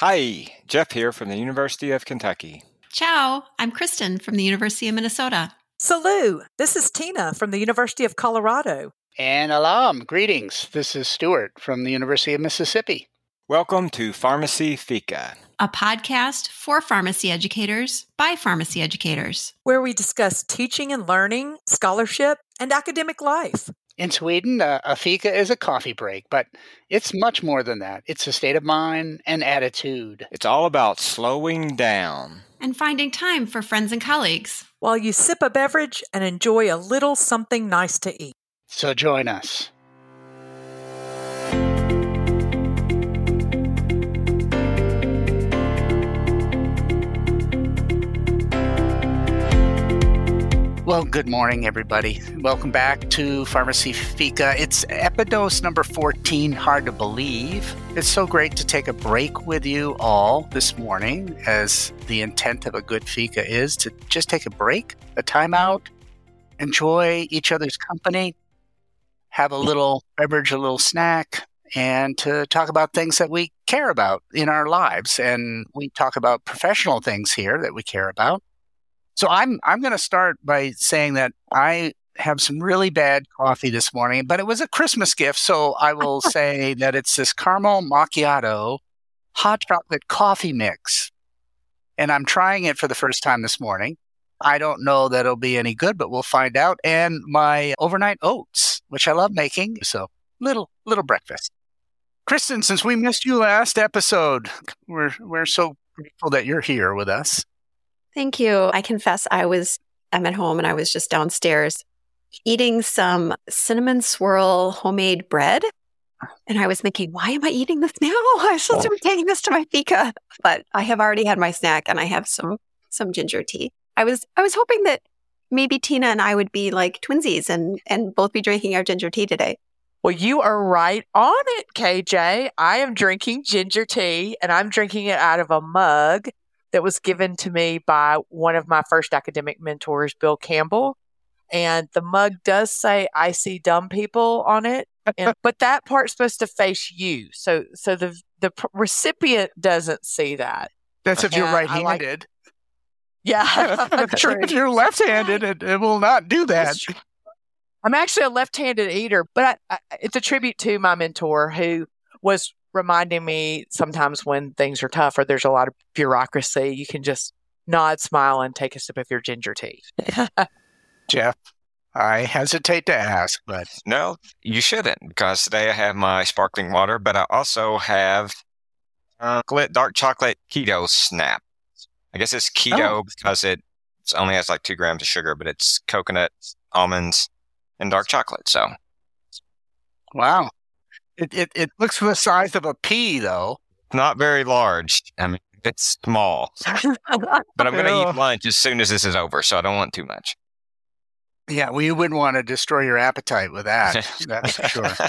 Hi, Jeff here from the University of Kentucky. Ciao, I'm Kristen from the University of Minnesota. Salut, this is Tina from the University of Colorado. And alam, greetings. This is Stuart from the University of Mississippi. Welcome to Pharmacy Fika, a podcast for pharmacy educators by pharmacy educators, where we discuss teaching and learning, scholarship, and academic life. In Sweden, uh, a fika is a coffee break, but it's much more than that. It's a state of mind and attitude. It's all about slowing down and finding time for friends and colleagues while you sip a beverage and enjoy a little something nice to eat. So join us. Well, good morning, everybody. Welcome back to Pharmacy Fika. It's Epidose number 14. Hard to believe. It's so great to take a break with you all this morning, as the intent of a good Fika is to just take a break, a timeout, enjoy each other's company, have a little beverage, a little snack, and to talk about things that we care about in our lives. And we talk about professional things here that we care about. So I'm I'm going to start by saying that I have some really bad coffee this morning, but it was a Christmas gift, so I will say that it's this caramel macchiato hot chocolate coffee mix. And I'm trying it for the first time this morning. I don't know that it'll be any good, but we'll find out. And my overnight oats, which I love making, so little little breakfast. Kristen, since we missed you last episode, we're we're so grateful that you're here with us. Thank you. I confess I was I'm at home and I was just downstairs eating some cinnamon swirl homemade bread. And I was thinking, why am I eating this now? I'm supposed to be taking this to my fika. But I have already had my snack and I have some some ginger tea. I was I was hoping that maybe Tina and I would be like twinsies and and both be drinking our ginger tea today. Well, you are right on it, KJ. I am drinking ginger tea and I'm drinking it out of a mug that was given to me by one of my first academic mentors, Bill Campbell. And the mug does say "I see dumb people" on it, and, but that part's supposed to face you. So, so the the recipient doesn't see that. That's if you're right-handed. Like, yeah, true. if you're left-handed, it, it will not do that. I'm actually a left-handed eater, but I, I, it's a tribute to my mentor who was reminding me sometimes when things are tough or there's a lot of bureaucracy, you can just nod, smile, and take a sip of your ginger tea. Jeff, I hesitate to ask, but. No, you shouldn't, because today I have my sparkling water, but I also have uh, dark chocolate keto snap. I guess it's keto oh. because it only has like two grams of sugar, but it's coconut, almonds, and dark chocolate. So. Wow. It, it, it looks the size of a pea, though. Not very large. I mean, it's small. but I'm going to eat lunch as soon as this is over, so I don't want too much. Yeah, well, you wouldn't want to destroy your appetite with that. that's for sure.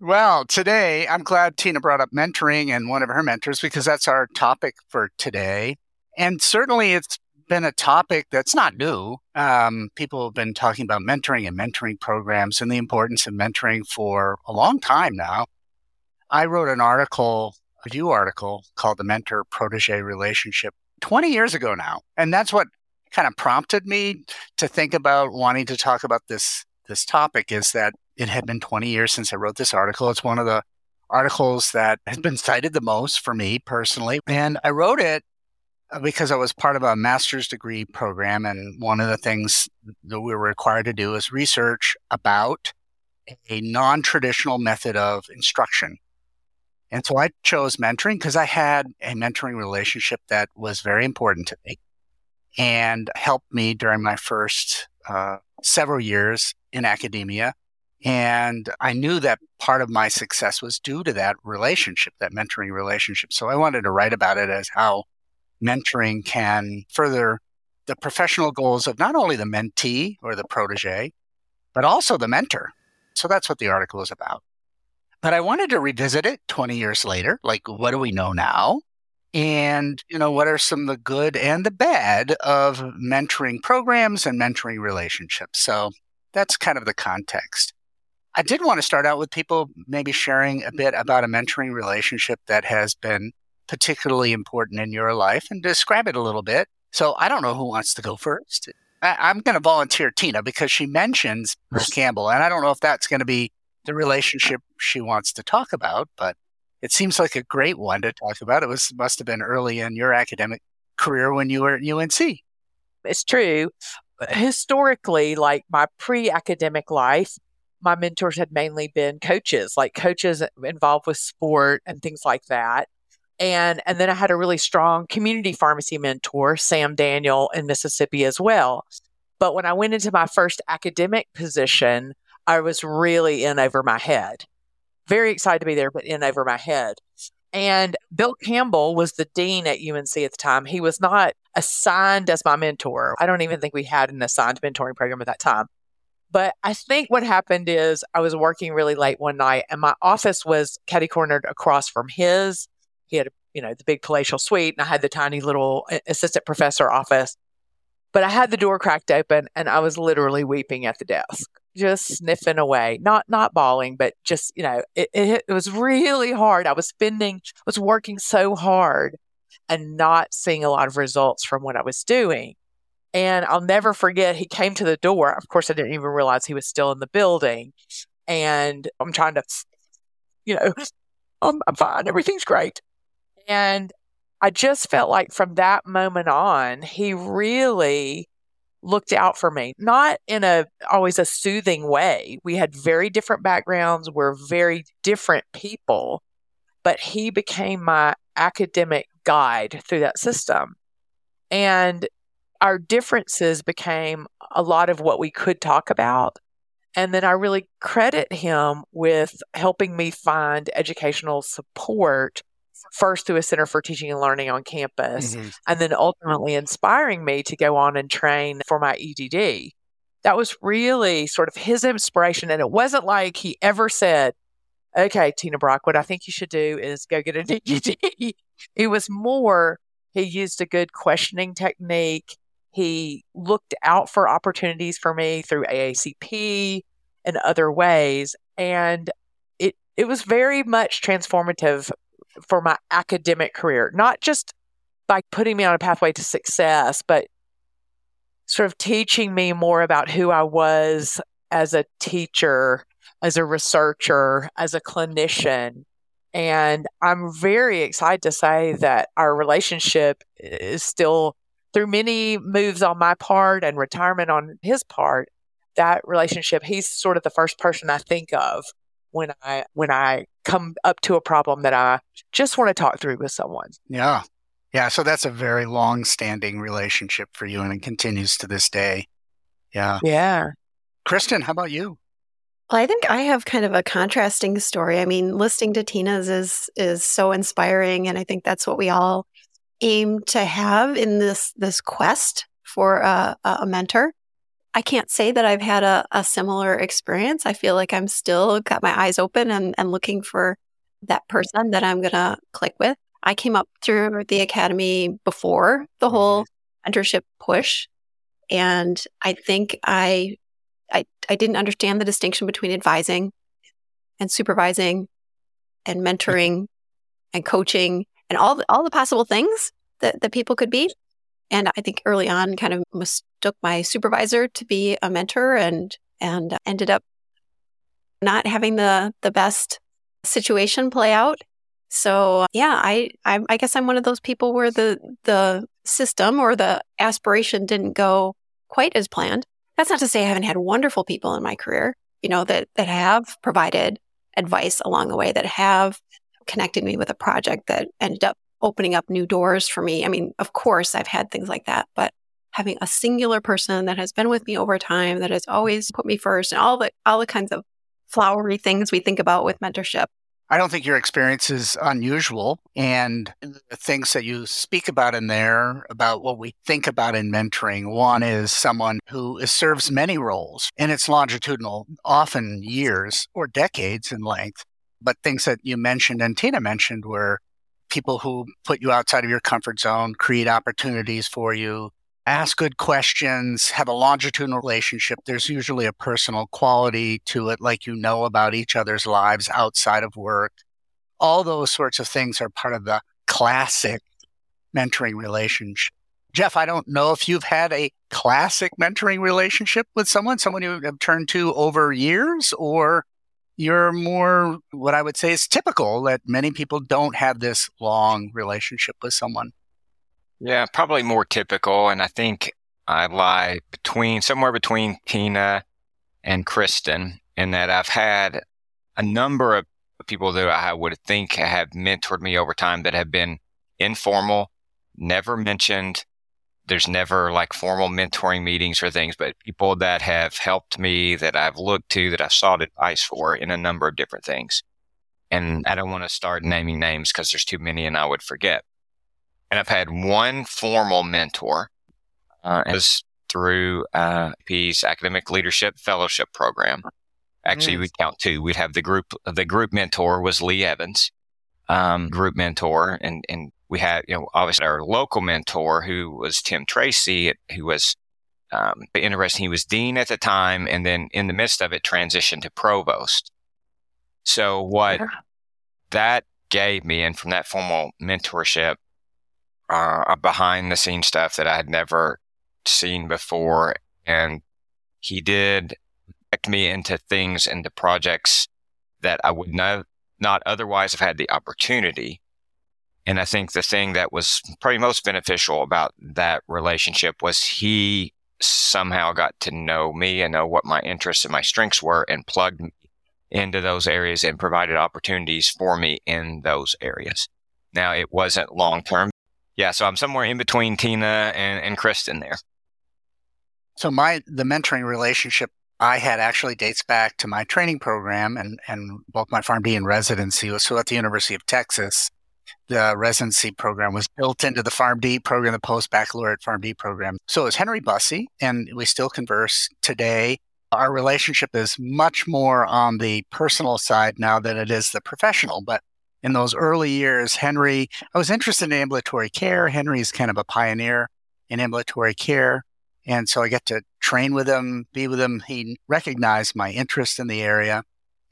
Well, today I'm glad Tina brought up mentoring and one of her mentors because that's our topic for today. And certainly it's been a topic that's not new. Um, people have been talking about mentoring and mentoring programs and the importance of mentoring for a long time now. I wrote an article, a review article called The Mentor Protege Relationship 20 years ago now. And that's what kind of prompted me to think about wanting to talk about this this topic is that it had been 20 years since I wrote this article. It's one of the articles that has been cited the most for me personally. And I wrote it because I was part of a master's degree program, and one of the things that we were required to do is research about a non traditional method of instruction. And so I chose mentoring because I had a mentoring relationship that was very important to me and helped me during my first uh, several years in academia. And I knew that part of my success was due to that relationship, that mentoring relationship. So I wanted to write about it as how mentoring can further the professional goals of not only the mentee or the protege, but also the mentor. So that's what the article is about. But I wanted to revisit it 20 years later. Like, what do we know now? And, you know, what are some of the good and the bad of mentoring programs and mentoring relationships? So that's kind of the context. I did want to start out with people maybe sharing a bit about a mentoring relationship that has been particularly important in your life and describe it a little bit. So I don't know who wants to go first. I, am going to volunteer Tina because she mentions Bill Campbell, and I don't know if that's going to be the relationship she wants to talk about, but it seems like a great one to talk about. It was must have been early in your academic career when you were at UNC. It's true. Historically, like my pre-academic life, my mentors had mainly been coaches, like coaches involved with sport and things like that. And and then I had a really strong community pharmacy mentor, Sam Daniel in Mississippi as well. But when I went into my first academic position, I was really in over my head. Very excited to be there, but in over my head. And Bill Campbell was the dean at UNC at the time. He was not assigned as my mentor. I don't even think we had an assigned mentoring program at that time. But I think what happened is I was working really late one night and my office was catty cornered across from his. He had, you know, the big palatial suite and I had the tiny little uh, assistant professor office. But I had the door cracked open and I was literally weeping at the desk, just sniffing away, not not bawling, but just, you know, it, it, it was really hard. I was spending, was working so hard and not seeing a lot of results from what I was doing. And I'll never forget, he came to the door. Of course, I didn't even realize he was still in the building. And I'm trying to, you know, I'm, I'm fine. Everything's great. And I just felt like from that moment on, he really looked out for me, not in a always a soothing way. We had very different backgrounds, we're very different people, but he became my academic guide through that system. And our differences became a lot of what we could talk about. And then I really credit him with helping me find educational support first through a Center for Teaching and Learning on campus, mm-hmm. and then ultimately inspiring me to go on and train for my EDD. That was really sort of his inspiration. And it wasn't like he ever said, Okay, Tina Brock, what I think you should do is go get an EDD. it was more, he used a good questioning technique. He looked out for opportunities for me through AACP and other ways. And it, it was very much transformative for my academic career, not just by putting me on a pathway to success, but sort of teaching me more about who I was as a teacher, as a researcher, as a clinician. And I'm very excited to say that our relationship is still through many moves on my part and retirement on his part, that relationship, he's sort of the first person I think of when I when I come up to a problem that I just want to talk through with someone. Yeah. Yeah, so that's a very long-standing relationship for you and it continues to this day. Yeah. Yeah. Kristen, how about you? Well, I think I have kind of a contrasting story. I mean, listening to Tina's is is so inspiring and I think that's what we all aim to have in this this quest for a, a mentor. I can't say that I've had a, a, similar experience. I feel like I'm still got my eyes open and, and looking for that person that I'm gonna click with. I came up through the academy before the whole mm-hmm. mentorship push. And I think I I I didn't understand the distinction between advising and supervising and mentoring and coaching and all the, all the possible things that, that people could be. And I think early on kind of mistook my supervisor to be a mentor and and ended up not having the the best situation play out. So yeah, I, I I guess I'm one of those people where the the system or the aspiration didn't go quite as planned. That's not to say I haven't had wonderful people in my career, you know, that that have provided advice along the way, that have connected me with a project that ended up opening up new doors for me. I mean, of course, I've had things like that, but having a singular person that has been with me over time, that has always put me first, and all the all the kinds of flowery things we think about with mentorship. I don't think your experience is unusual. And the things that you speak about in there about what we think about in mentoring one is someone who serves many roles and it's longitudinal, often years or decades in length. But things that you mentioned and Tina mentioned were people who put you outside of your comfort zone, create opportunities for you, ask good questions, have a longitudinal relationship. There's usually a personal quality to it, like you know about each other's lives outside of work. All those sorts of things are part of the classic mentoring relationship. Jeff, I don't know if you've had a classic mentoring relationship with someone, someone you have turned to over years, or you're more what I would say is typical that many people don't have this long relationship with someone. Yeah, probably more typical. And I think I lie between somewhere between Tina and Kristen in that I've had a number of people that I would think have mentored me over time that have been informal, never mentioned. There's never like formal mentoring meetings or things, but people that have helped me that I've looked to that I've sought advice for in a number of different things. And I don't want to start naming names because there's too many and I would forget. And I've had one formal mentor. Uh, was through uh, P's academic leadership fellowship program. Actually, mm. we'd count two. We'd have the group. The group mentor was Lee Evans, um, group mentor, and and we had you know obviously our local mentor who was Tim Tracy, who was um, interesting. He was dean at the time, and then in the midst of it, transitioned to provost. So what that gave me, and from that formal mentorship, uh, behind the scenes stuff that I had never seen before. And he did connect me into things, into projects that I would not, not otherwise have had the opportunity. And I think the thing that was probably most beneficial about that relationship was he somehow got to know me and know what my interests and my strengths were and plugged me into those areas and provided opportunities for me in those areas. Now, it wasn't long term. Yeah, so I'm somewhere in between Tina and, and Kristen there. So my the mentoring relationship I had actually dates back to my training program and, and both my PharmD and residency was so at the University of Texas. The residency program was built into the PharmD program, the post baccalaureate PharmD program. So it was Henry Bussey, and we still converse today. Our relationship is much more on the personal side now than it is the professional. But in those early years, Henry, I was interested in ambulatory care. Henry's kind of a pioneer in ambulatory care. And so I get to train with him, be with him. He recognized my interest in the area.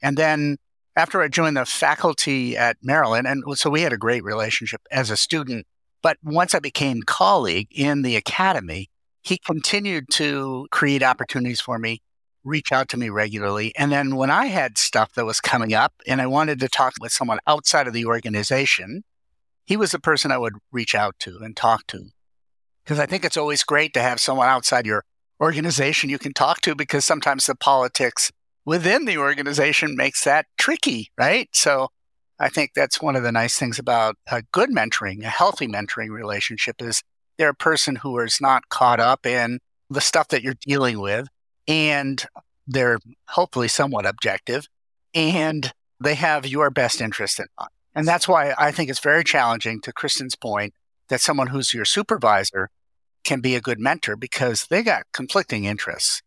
And then after I joined the faculty at Maryland, and so we had a great relationship as a student. But once I became colleague in the academy, he continued to create opportunities for me, reach out to me regularly. And then when I had stuff that was coming up and I wanted to talk with someone outside of the organization, he was the person I would reach out to and talk to because I think it's always great to have someone outside your organization you can talk to because sometimes the politics within the organization makes that tricky, right? So I think that's one of the nice things about a good mentoring, a healthy mentoring relationship is they're a person who is not caught up in the stuff that you're dealing with and they're hopefully somewhat objective and they have your best interest in mind. And that's why I think it's very challenging to Kristen's point that someone who's your supervisor can be a good mentor because they got conflicting interests.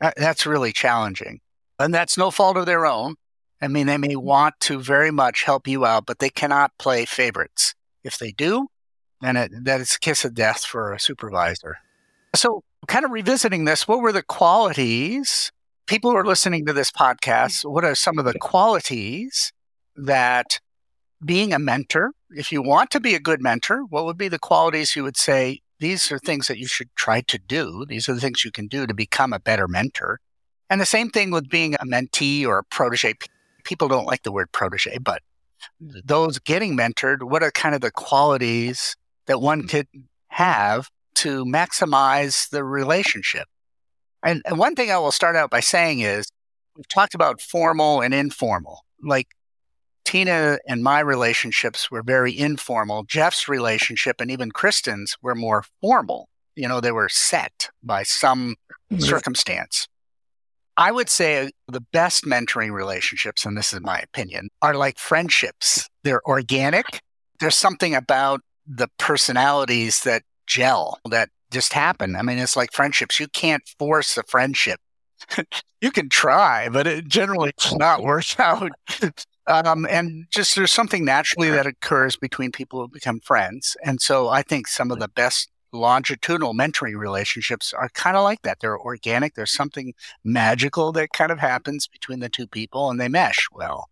That's really challenging. And that's no fault of their own. I mean, they may mm-hmm. want to very much help you out, but they cannot play favorites. If they do, then it, that is a kiss of death for a supervisor. So, kind of revisiting this, what were the qualities? People who are listening to this podcast, what are some of the qualities that being a mentor, if you want to be a good mentor, what would be the qualities you would say these are things that you should try to do. These are the things you can do to become a better mentor. And the same thing with being a mentee or a protege. People don't like the word protege, but those getting mentored, what are kind of the qualities that one mm. could have to maximize the relationship? And, and one thing I will start out by saying is we've talked about formal and informal. Like Tina and my relationships were very informal. Jeff's relationship and even Kristen's were more formal. You know, they were set by some mm-hmm. circumstance. I would say the best mentoring relationships, and this is my opinion, are like friendships. They're organic. There's something about the personalities that gel, that just happen. I mean, it's like friendships. You can't force a friendship. you can try, but it generally does not work out. Um, and just there's something naturally that occurs between people who become friends. And so I think some of the best longitudinal mentoring relationships are kind of like that. They're organic. There's something magical that kind of happens between the two people and they mesh well.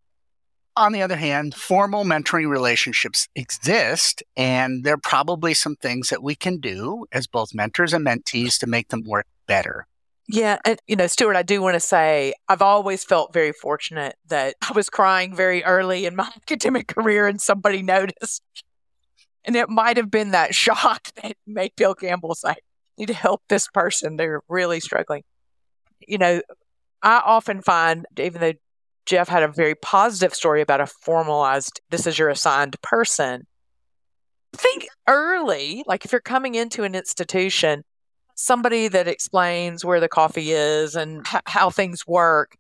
On the other hand, formal mentoring relationships exist, and there are probably some things that we can do as both mentors and mentees to make them work better. Yeah. And, you know, Stuart, I do want to say I've always felt very fortunate that I was crying very early in my academic career and somebody noticed. And it might have been that shock that made Bill Campbell say, need to help this person. They're really struggling. You know, I often find, even though Jeff had a very positive story about a formalized, this is your assigned person, think early, like if you're coming into an institution, somebody that explains where the coffee is and h- how things work,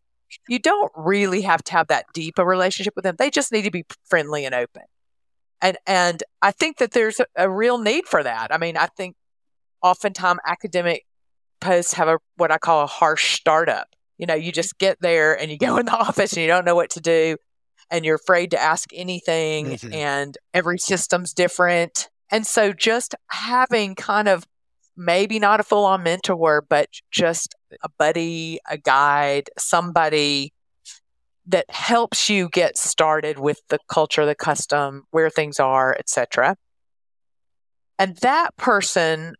you don't really have to have that deep a relationship with them. They just need to be friendly and open. And and I think that there's a, a real need for that. I mean, I think oftentimes academic posts have a what I call a harsh startup. You know, you just get there and you go in the office and you don't know what to do and you're afraid to ask anything mm-hmm. and every system's different. And so just having kind of maybe not a full on mentor, but just a buddy, a guide, somebody that helps you get started with the culture, the custom, where things are, etc. And that person,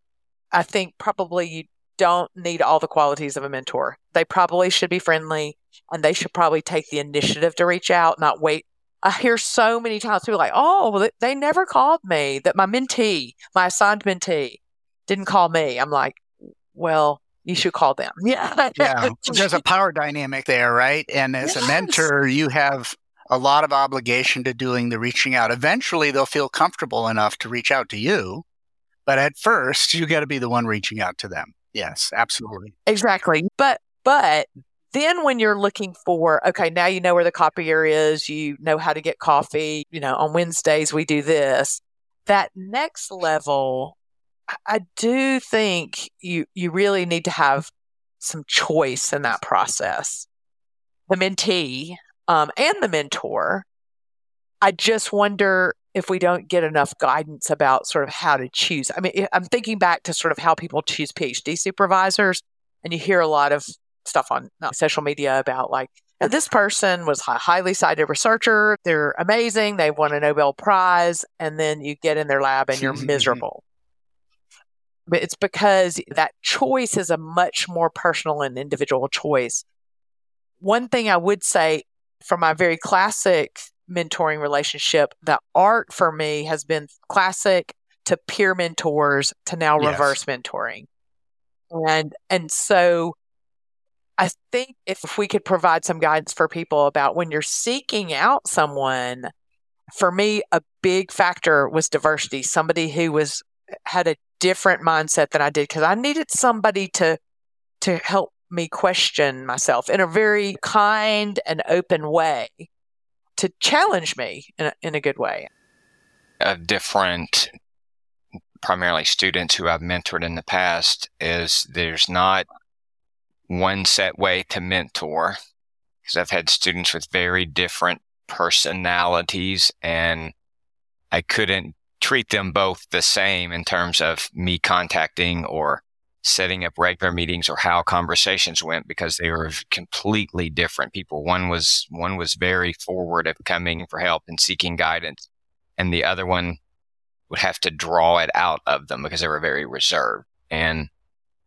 I think probably you don't need all the qualities of a mentor. They probably should be friendly and they should probably take the initiative to reach out, not wait. I hear so many times people like, oh, well, they never called me, that my mentee, my assigned mentee, didn't call me. I'm like, well, you should call them. Yeah. yeah. There's a power dynamic there, right? And as yes. a mentor, you have a lot of obligation to doing the reaching out. Eventually, they'll feel comfortable enough to reach out to you. But at first, you got to be the one reaching out to them. Yes, absolutely. Exactly. But, but then when you're looking for, okay, now you know where the copier is, you know how to get coffee, you know, on Wednesdays we do this. That next level I do think you you really need to have some choice in that process. The mentee um, and the mentor. I just wonder if we don't get enough guidance about sort of how to choose. I mean, I'm thinking back to sort of how people choose PhD supervisors, and you hear a lot of stuff on social media about like this person was a highly cited researcher. They're amazing. They won a Nobel Prize. And then you get in their lab and you're miserable but it's because that choice is a much more personal and individual choice. One thing I would say from my very classic mentoring relationship, the art for me has been classic to peer mentors to now yes. reverse mentoring. And and so I think if we could provide some guidance for people about when you're seeking out someone, for me, a big factor was diversity. Somebody who was had a different mindset than I did because I needed somebody to to help me question myself in a very kind and open way to challenge me in a, in a good way. Of different, primarily students who I've mentored in the past, is there's not one set way to mentor because I've had students with very different personalities and I couldn't treat them both the same in terms of me contacting or setting up regular meetings or how conversations went because they were completely different people. One was one was very forward of coming for help and seeking guidance, and the other one would have to draw it out of them because they were very reserved. And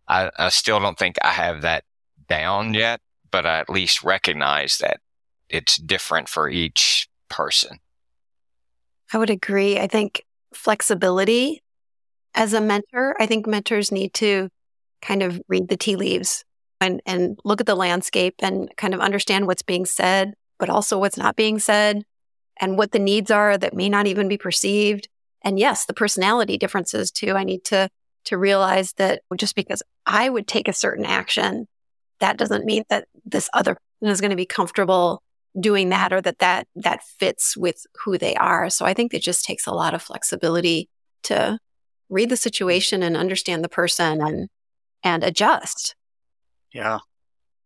I, I still don't think I have that down yet, but I at least recognize that it's different for each person. I would agree. I think flexibility as a mentor. I think mentors need to kind of read the tea leaves and, and look at the landscape and kind of understand what's being said, but also what's not being said and what the needs are that may not even be perceived. And yes, the personality differences too. I need to to realize that just because I would take a certain action, that doesn't mean that this other person is going to be comfortable doing that or that that that fits with who they are. So I think it just takes a lot of flexibility to read the situation and understand the person and and adjust. Yeah.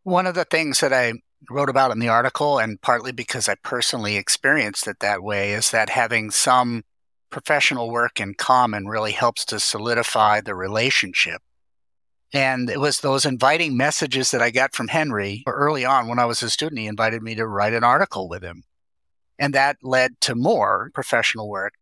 One of the things that I wrote about in the article and partly because I personally experienced it that way is that having some professional work in common really helps to solidify the relationship and it was those inviting messages that I got from Henry early on when I was a student. He invited me to write an article with him. And that led to more professional work.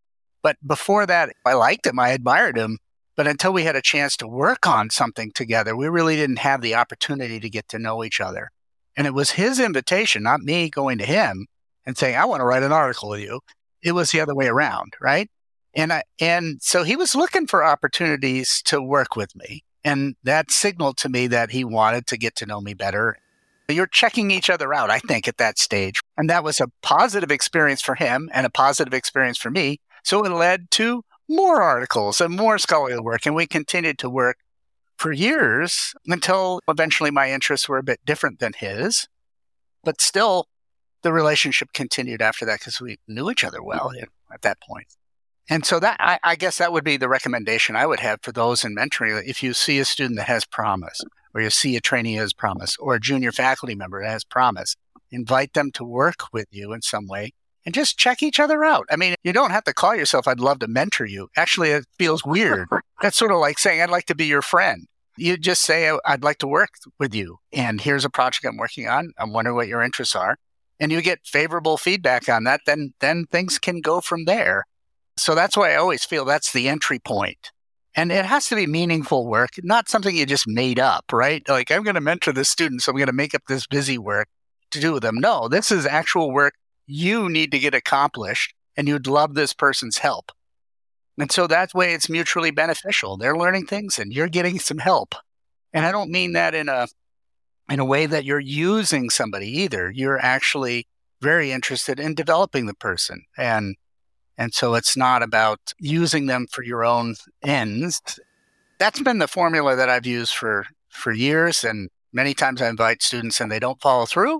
But before that, I liked him. I admired him. But until we had a chance to work on something together, we really didn't have the opportunity to get to know each other. And it was his invitation, not me going to him and saying, I want to write an article with you. It was the other way around, right? And I, and so he was looking for opportunities to work with me. And that signaled to me that he wanted to get to know me better. You're checking each other out, I think, at that stage. And that was a positive experience for him and a positive experience for me. So it led to more articles and more scholarly work. And we continued to work for years until eventually my interests were a bit different than his. But still, the relationship continued after that because we knew each other well at that point. And so that I, I, guess that would be the recommendation I would have for those in mentoring. If you see a student that has promise, or you see a trainee has promise, or a junior faculty member that has promise, invite them to work with you in some way and just check each other out. I mean, you don't have to call yourself, I'd love to mentor you. Actually, it feels weird. That's sort of like saying, I'd like to be your friend. You just say, oh, I'd like to work with you. And here's a project I'm working on. I'm wondering what your interests are. And you get favorable feedback on that, then, then things can go from there. So that's why I always feel that's the entry point. And it has to be meaningful work, not something you just made up, right? Like, I'm going to mentor this student, so I'm going to make up this busy work to do with them. No, this is actual work you need to get accomplished, and you'd love this person's help. And so that way it's mutually beneficial. They're learning things and you're getting some help. And I don't mean that in a in a way that you're using somebody either. You're actually very interested in developing the person and and so it's not about using them for your own ends. That's been the formula that I've used for, for years. And many times I invite students and they don't follow through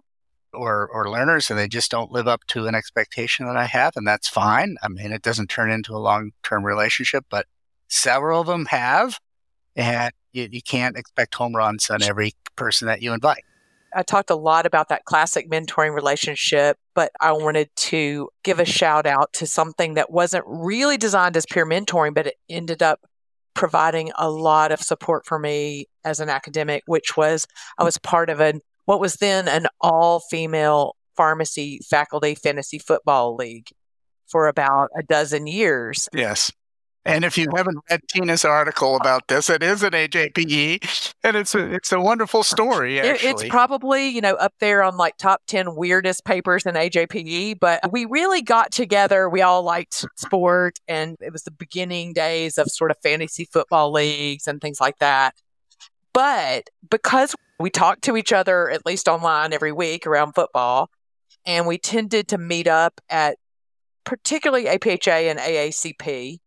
or, or learners and they just don't live up to an expectation that I have. And that's fine. I mean, it doesn't turn into a long term relationship, but several of them have. And you, you can't expect home runs on every person that you invite. I talked a lot about that classic mentoring relationship, but I wanted to give a shout out to something that wasn't really designed as peer mentoring, but it ended up providing a lot of support for me as an academic, which was I was part of an what was then an all female pharmacy faculty fantasy football league for about a dozen years. Yes. And if you haven't read Tina's article about this, it is an AJPE, and it's a it's a wonderful story. Actually, it's probably you know up there on like top ten weirdest papers in AJPE. But we really got together. We all liked sport, and it was the beginning days of sort of fantasy football leagues and things like that. But because we talked to each other at least online every week around football, and we tended to meet up at particularly APHA and AACP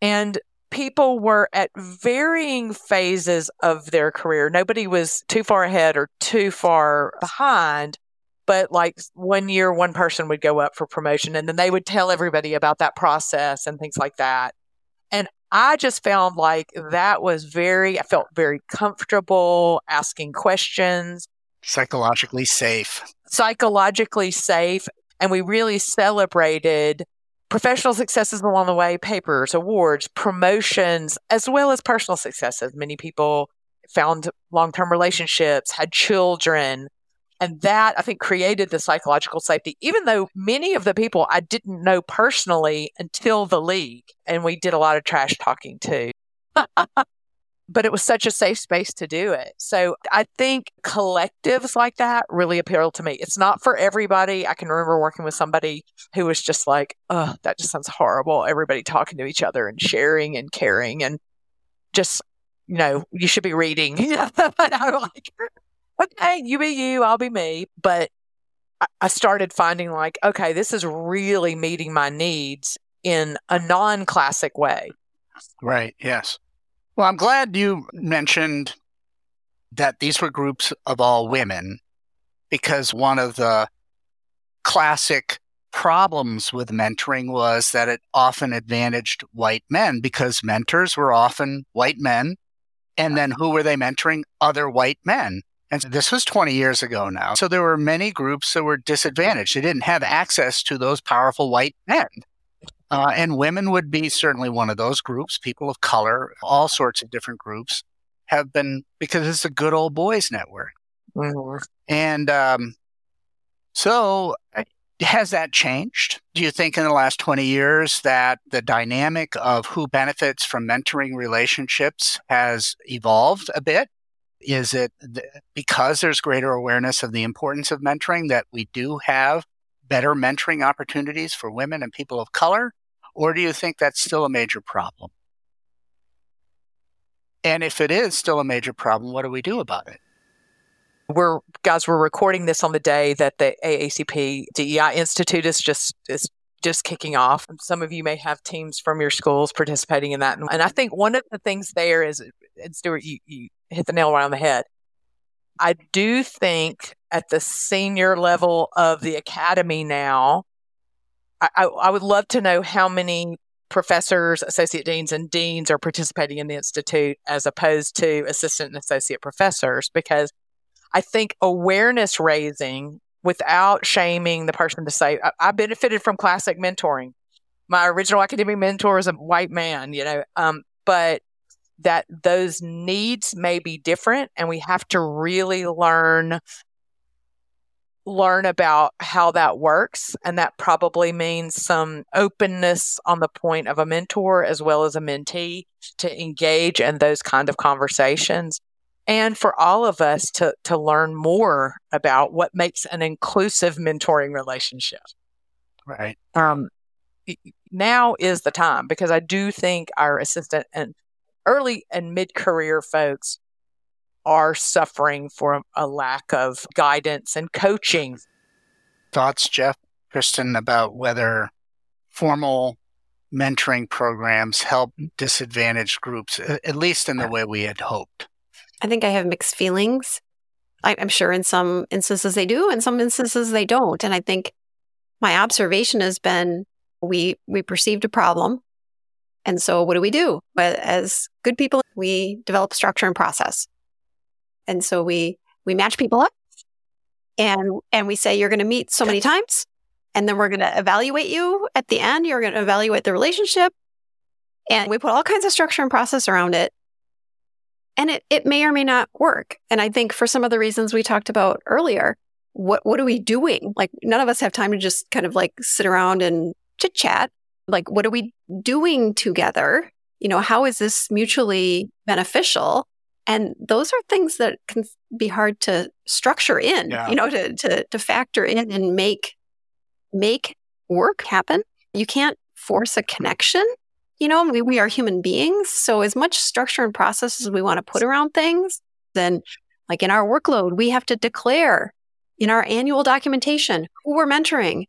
and people were at varying phases of their career. Nobody was too far ahead or too far behind. But like one year, one person would go up for promotion and then they would tell everybody about that process and things like that. And I just found like that was very, I felt very comfortable asking questions. Psychologically safe. Psychologically safe. And we really celebrated professional successes along the way, papers, awards, promotions, as well as personal successes. Many people found long term relationships, had children. And that I think created the psychological safety, even though many of the people I didn't know personally until the league. And we did a lot of trash talking too. but it was such a safe space to do it. So I think collectives like that really appeal to me. It's not for everybody. I can remember working with somebody who was just like, oh, that just sounds horrible. Everybody talking to each other and sharing and caring and just, you know, you should be reading. but I'm like, okay, you be you, I'll be me. But I started finding like, okay, this is really meeting my needs in a non classic way. Right. Yes. Well, I'm glad you mentioned that these were groups of all women because one of the classic problems with mentoring was that it often advantaged white men because mentors were often white men. And then who were they mentoring? Other white men. And this was 20 years ago now. So there were many groups that were disadvantaged. They didn't have access to those powerful white men. Uh, and women would be certainly one of those groups. People of color, all sorts of different groups have been because it's a good old boys network. Mm-hmm. And um, so Has that changed? Do you think in the last 20 years that the dynamic of who benefits from mentoring relationships has evolved a bit? Is it th- because there's greater awareness of the importance of mentoring that we do have better mentoring opportunities for women and people of color? Or do you think that's still a major problem? And if it is still a major problem, what do we do about it? We're guys, we're recording this on the day that the AACP DEI Institute is just is just kicking off. Some of you may have teams from your schools participating in that. And I think one of the things there is, and Stuart, you, you hit the nail right on the head. I do think at the senior level of the academy now, I, I, would love to know how many professors, associate deans, and deans are participating in the institute as opposed to assistant and associate professors, because I think awareness raising without shaming the person to say, I, I benefited from classic mentoring. My original academic mentor is a white man, you know, um, but that those needs may be different and we have to really learn learn about how that works and that probably means some openness on the point of a mentor as well as a mentee to engage in those kind of conversations. And for all of us to to learn more about what makes an inclusive mentoring relationship. Right. Um now is the time because i do think our assistant and early and mid career folks are suffering from a lack of guidance and coaching. Thoughts, Jeff, Kristen, about whether formal mentoring programs help disadvantaged groups, uh, at least in the way we had hoped? I think I have mixed feelings. I, am sure in some instances they do, in some instances they don't. And I think my observation has been we we perceived a problem and so what do we do? But as good people, we develop structure and process. And so we we match people up and and we say you're going to meet so many times and then we're going to evaluate you at the end. You're going to evaluate the relationship. And we put all kinds of structure and process around it. And it, it may or may not work. And I think for some of the reasons we talked about earlier, what what are we doing? Like none of us have time to just kind of like sit around and chit chat like what are we doing together you know how is this mutually beneficial and those are things that can be hard to structure in yeah. you know to, to to factor in and make make work happen you can't force a connection you know we, we are human beings so as much structure and process as we want to put around things then like in our workload we have to declare in our annual documentation who we're mentoring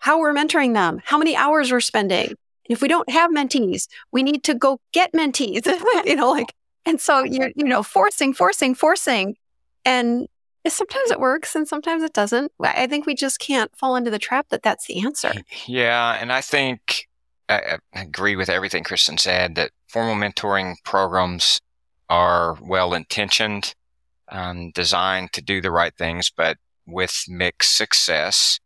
how we're mentoring them, how many hours we're spending. If we don't have mentees, we need to go get mentees, you know, like, and so you're, you know, forcing, forcing, forcing. And sometimes it works and sometimes it doesn't. I think we just can't fall into the trap that that's the answer. Yeah. And I think I, I agree with everything Kristen said that formal mentoring programs are well intentioned, um, designed to do the right things, but with mixed success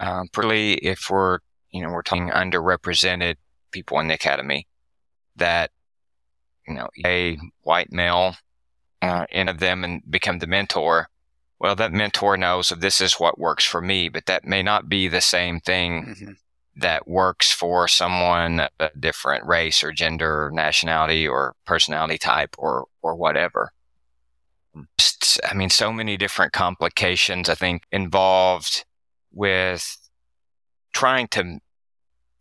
um, particularly if we're, you know, we're talking underrepresented people in the academy, that, you know, a white male uh, in of them and become the mentor. Well, that mentor knows that this is what works for me, but that may not be the same thing mm-hmm. that works for someone a different race or gender or nationality or personality type or, or whatever. Just, I mean, so many different complications, I think, involved with trying to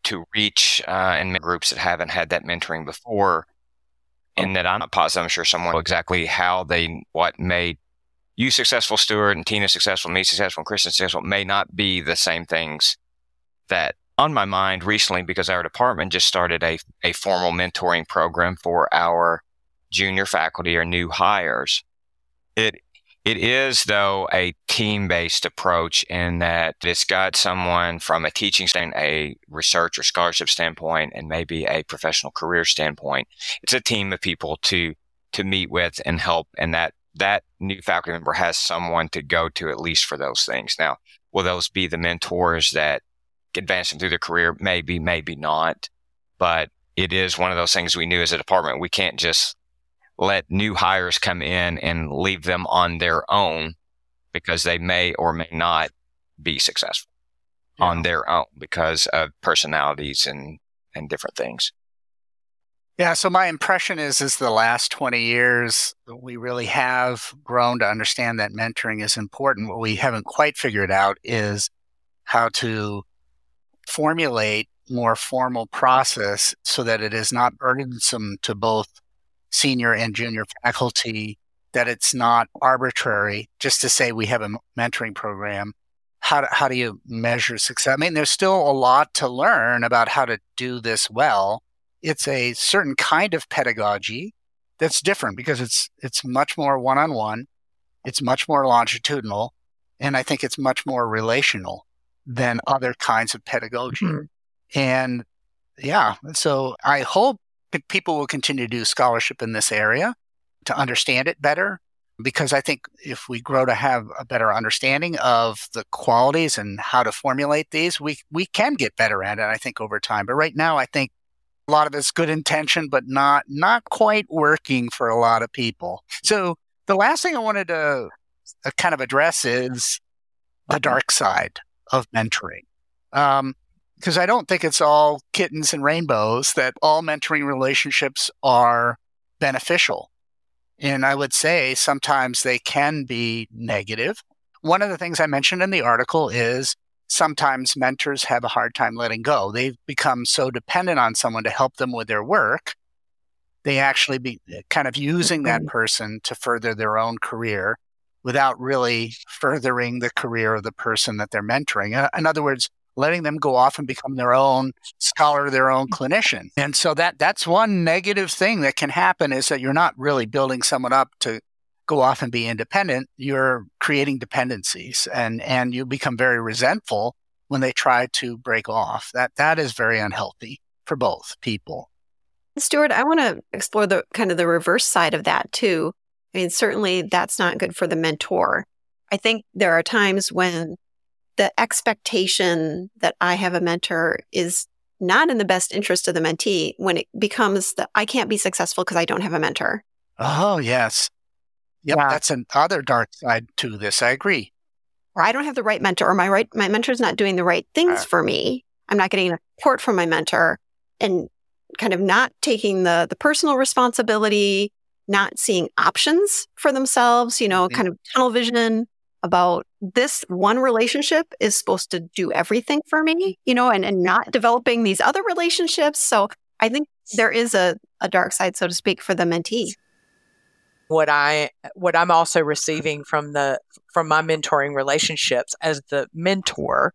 to reach uh, and groups that haven't had that mentoring before, and that I'm not positive. I'm sure someone will exactly how they what made you successful, Stuart, and Tina successful, me successful, and Kristen successful may not be the same things that on my mind recently because our department just started a, a formal mentoring program for our junior faculty or new hires. It it is, though, a team based approach in that it's got someone from a teaching standpoint, a research or scholarship standpoint, and maybe a professional career standpoint. It's a team of people to, to meet with and help. And that, that new faculty member has someone to go to at least for those things. Now, will those be the mentors that advance them through their career? Maybe, maybe not. But it is one of those things we knew as a department. We can't just let new hires come in and leave them on their own because they may or may not be successful. yeah. on their own because of personalities and, and different things. Yeah, so my impression is is the last 20 years we really have grown to understand that mentoring is important. What we haven't quite figured out is how to formulate more formal process so that it is not burdensome to both senior and junior faculty, that it's not arbitrary just to say we have a mentoring program. How do, how do you measure success? I mean, there's still a lot to learn about how to do this well it's a certain kind of pedagogy that's different because it's it's much more one-on-one it's much more longitudinal and i think it's much more relational than other kinds of pedagogy mm-hmm. and yeah so i hope people will continue to do scholarship in this area to understand it better because i think if we grow to have a better understanding of the qualities and how to formulate these we we can get better at it i think over time but right now i think a lot of it's good intention, but not not quite working for a lot of people. So the last thing I wanted to uh, kind of address is the dark side of mentoring. Um, because I don't think it's all kittens and rainbows that all mentoring relationships are beneficial. And I would say sometimes they can be negative. One of the things I mentioned in the article is sometimes mentors have a hard time letting go. They've become so dependent on someone to help them with their work. They actually be kind of using that mm-hmm. person to further their own career without really furthering the career of the person that they're mentoring. In other words, letting them go off and become their own scholar, their own clinician. And so that that's one negative thing that can happen is that you're not really building someone up to go off and be independent, you're creating dependencies and, and you become very resentful when they try to break off. That that is very unhealthy for both people. Stuart, I want to explore the kind of the reverse side of that too. I mean, certainly that's not good for the mentor. I think there are times when the expectation that I have a mentor is not in the best interest of the mentee when it becomes that I can't be successful because I don't have a mentor. Oh, yes. Yep, yeah. that's another dark side to this. I agree. Or I don't have the right mentor, or my right my mentor's not doing the right things uh, for me. I'm not getting a support from my mentor, and kind of not taking the the personal responsibility, not seeing options for themselves. You know, mm-hmm. kind of tunnel vision about this one relationship is supposed to do everything for me. You know, and and not developing these other relationships. So I think there is a a dark side, so to speak, for the mentee what I what I'm also receiving from the from my mentoring relationships as the mentor.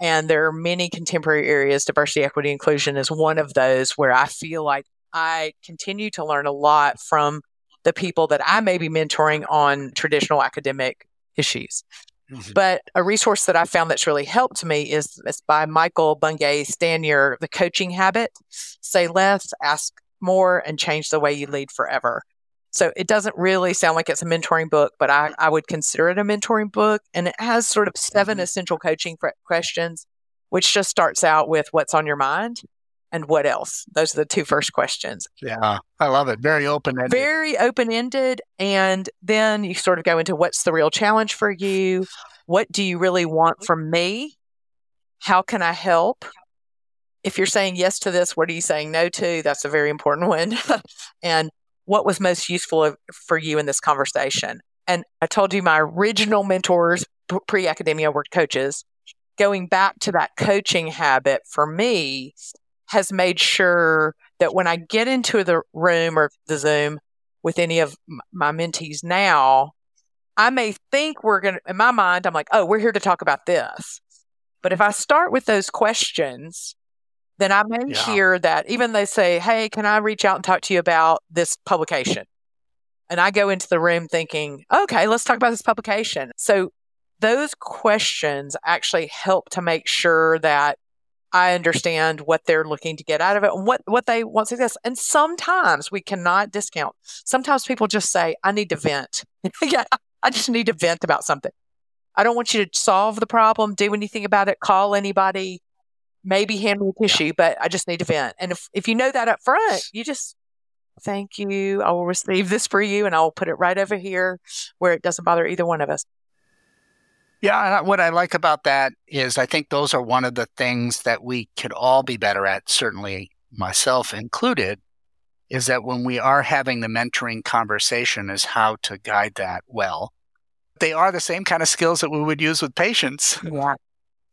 And there are many contemporary areas, diversity, equity, inclusion is one of those where I feel like I continue to learn a lot from the people that I may be mentoring on traditional academic issues. Mm-hmm. But a resource that I found that's really helped me is, is by Michael Bungay Stanier, The Coaching Habit. Say less, ask more, and change the way you lead forever. So it doesn't really sound like it's a mentoring book, but I, I would consider it a mentoring book. And it has sort of 7 mm-hmm. essential coaching questions, which just starts out with what's on your mind and what else. Those are the two first questions. Yeah, I love it. Very open ended. Very open ended. And then you sort of go into what's the real challenge for you? What do you really want from me? How can I help? If you're saying yes to this, what are you saying no to? That's a very important one. and what was most useful for you in this conversation. And I told you my original mentors, pre academia, were coaches. Going back to that coaching habit for me has made sure that when I get into the room or the Zoom with any of my mentees now, I may think we're going to, in my mind, I'm like, oh, we're here to talk about this. But if I start with those questions, then I may yeah. hear that even they say, Hey, can I reach out and talk to you about this publication? And I go into the room thinking, okay, let's talk about this publication. So those questions actually help to make sure that I understand what they're looking to get out of it and what, what they want success. And sometimes we cannot discount. Sometimes people just say, I need to vent. yeah, I just need to vent about something. I don't want you to solve the problem, do anything about it, call anybody, maybe hand me a tissue, but I just need to vent. And if, if you know that up front, you just thank you. I will receive this for you and I will put it right over here where it doesn't bother either one of us. Yeah, what I like about that is I think those are one of the things that we could all be better at, certainly myself included, is that when we are having the mentoring conversation is how to guide that well. They are the same kind of skills that we would use with patients. Yeah.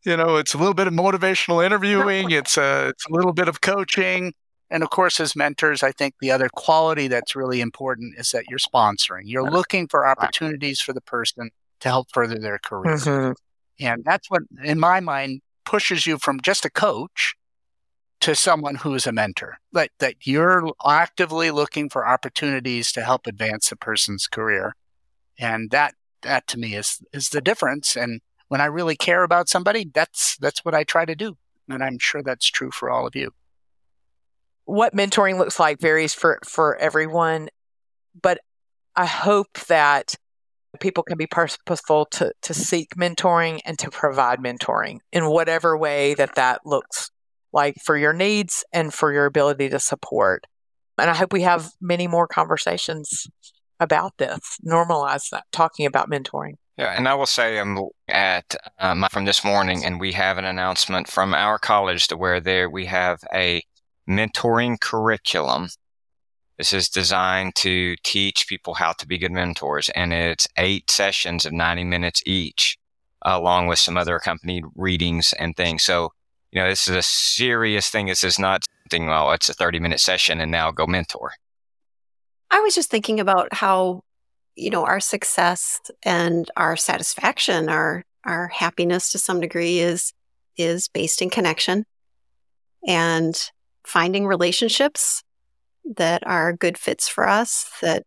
You know, it's a little bit of motivational interviewing, it's a, it's a little bit of coaching. And of course, as mentors, I think the other quality that's really important is that you're sponsoring. You're looking for opportunities for the person to help further their career. Mhm. And that's what, in my mind, pushes you from just a coach to someone who is a mentor. That, that you're actively looking for opportunities to help advance a person's career. And that, that to me is, is the difference. And when I really care about somebody, that's, that's what I try to do. And I'm sure that's true for all of you. What mentoring looks like varies for, for everyone, but I hope that people can be purposeful to, to seek mentoring and to provide mentoring in whatever way that that looks like for your needs and for your ability to support. And I hope we have many more conversations about this, normalize that, talking about mentoring. Yeah, and I will say I'm at um, from this morning, and we have an announcement from our college to where there we have a mentoring curriculum. This is designed to teach people how to be good mentors, and it's eight sessions of 90 minutes each, along with some other accompanied readings and things. So, you know, this is a serious thing. This is not something, well, it's a 30 minute session and now go mentor. I was just thinking about how, you know, our success and our satisfaction, our our happiness to some degree is is based in connection and finding relationships that are good fits for us, that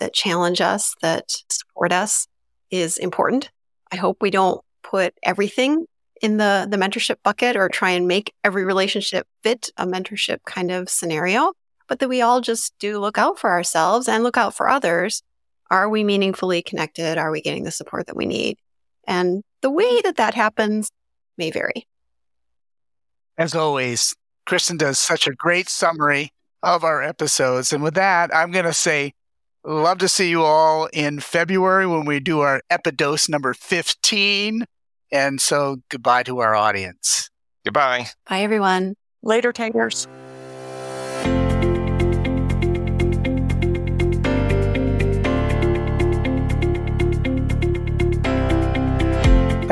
that challenge us, that support us is important. I hope we don't put everything in the the mentorship bucket or try and make every relationship fit a mentorship kind of scenario but that we all just do look out for ourselves and look out for others. Are we meaningfully connected? Are we getting the support that we need? And the way that that happens may vary. As always, Kristen does such a great summary of our episodes. And with that, I'm going to say, love to see you all in February when we do our Epidose number 15. And so goodbye to our audience. Goodbye. Bye, everyone. Later, Taters.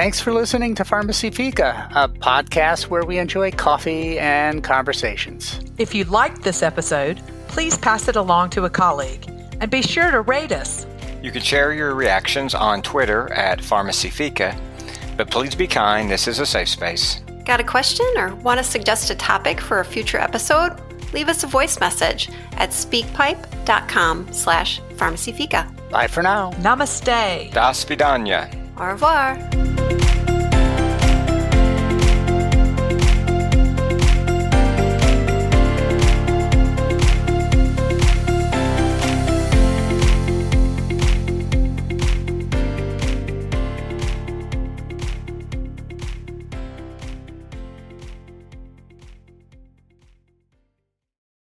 Thanks for listening to Pharmacy Fika, a podcast where we enjoy coffee and conversations. If you liked this episode, please pass it along to a colleague and be sure to rate us. You can share your reactions on Twitter at Pharmacy Fika, but please be kind. This is a safe space. Got a question or want to suggest a topic for a future episode? Leave us a voice message at speakpipe.com slash pharmacyfika. Bye for now. Namaste. Das vidanya. Au revoir!